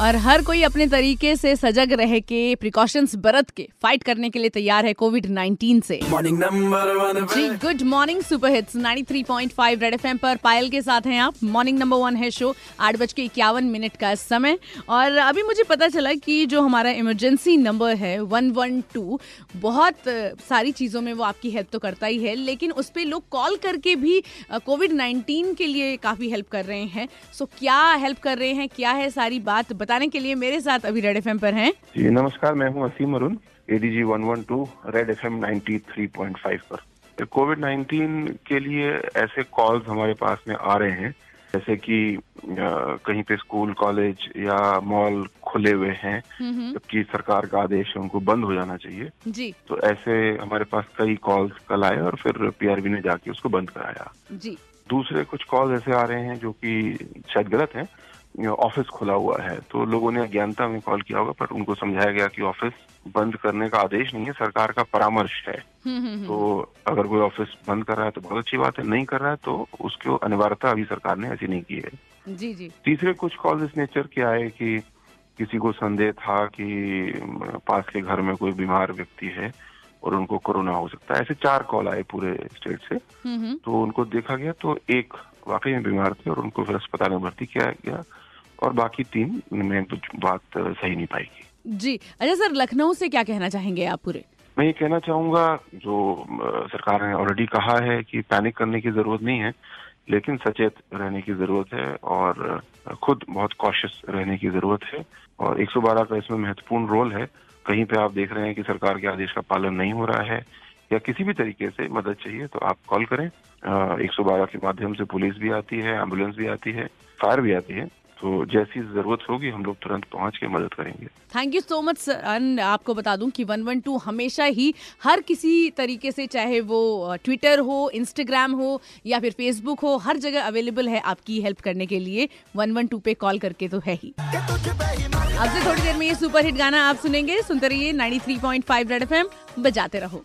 और हर कोई अपने तरीके से सजग रह के प्रिकॉशंस बरत के फाइट करने के लिए तैयार है कोविड 19 से मॉर्निंग नंबर वन जी good morning super hits 93.5 red FM पर पायल के साथ हैं आप। मॉर्निंग नंबर वन है शो आठ बज के इक्यावन मिनट का समय। और अभी मुझे पता चला कि जो हमारा इमरजेंसी नंबर है वन वन टू बहुत सारी चीज़ों में वो आपकी हेल्प तो करता ही है लेकिन उस पर लोग कॉल करके भी कोविड नाइन्टीन के लिए काफ़ी हेल्प कर रहे हैं। सो क्या हेल्प कर रहे हैं क्या है सारी बात बताने के लिए मेरे साथ अभी रेड एफएम पर हैं। जी नमस्कार मैं हूँ Asim Arun ADG 112 red FM 93.5 पर। कोविड 19 के लिए ऐसे कॉल्स हमारे पास में आ रहे हैं जैसे कि कहीं पे स्कूल कॉलेज या मॉल खुले हुए हैं जबकि सरकार का आदेश है उनको बंद हो जाना चाहिए। जी। तो ऐसे हमारे पास कई कॉल्स कल आए और फिर पीआरबी ने जाके उसको बंद कराया। जी। दूसरे कुछ कॉल ऐसे आ रहे हैं जो कि शायद गलत है ऑफ़िस खुला हुआ है। तो लोगों ने अज्ञानता में कॉल किया होगा पर उनको समझाया गया कि ऑफ़िस बंद करने का आदेश नहीं है सरकार का परामर्श है। हम्म हम्म हम्म। तो अगर कोई ऑफ़िस बंद कर रहा है तो बहुत अच्छी बात है नहीं कर रहा है तो उसको अनिवार्यता अभी सरकार ने ऐसी नहीं की है। जी जी। तीसरे कुछ कॉल इस नेचर के आए कि किसी को संदेह था कि पास के घर में कोई बीमार व्यक्ति है और उनको कोरोना हो सकता है। ऐसे चार कॉल आए पूरे स्टेट से। तो उनको देखा गया तो एक वाकई में बीमार थे और उनको फिर अस्पताल में भर्ती किया गया। और बाकी तीन में कुछ बात सही नहीं पाएगी। जी अच्छा सर लखनऊ से क्या कहना चाहेंगे आप पूरे? मैं ये कहना चाहूँगा जो सरकार ने ऑलरेडी कहा है कि पैनिक करने की ज़रूरत नहीं है लेकिन सचेत रहने की ज़रूरत है और खुद बहुत कॉशियस रहने की ज़रूरत है। और 112 का इसमें महत्वपूर्ण रोल है। कहीं पे आप देख रहे हैं कि सरकार के आदेश का पालन नहीं हो रहा है या किसी भी तरीके से मदद चाहिए तो आप कॉल करें। एक सौ बारह के माध्यम से पुलिस भी आती है एंबुलेंस भी आती है फायर भी आती है। तो जैसी ज़रूरत होगी, हम लोग तुरंत पहुँच के मदद करेंगे। Thank you so much sir आपको बता दूँ कि 112 हमेशा ही हर किसी तरीके से, चाहे वो ट्विटर हो इंस्टाग्राम हो, या फिर फेसबुक हो, हर जगह अवेलेबल है आपकी हेल्प करने के लिए। 112 पे कॉल करके तो है ही। अब से थोड़ी देर में ये सुपर हिट गाना आप सुनेंगे। सुनते रहिए 93.5 रेड एफएम बजाते रहो।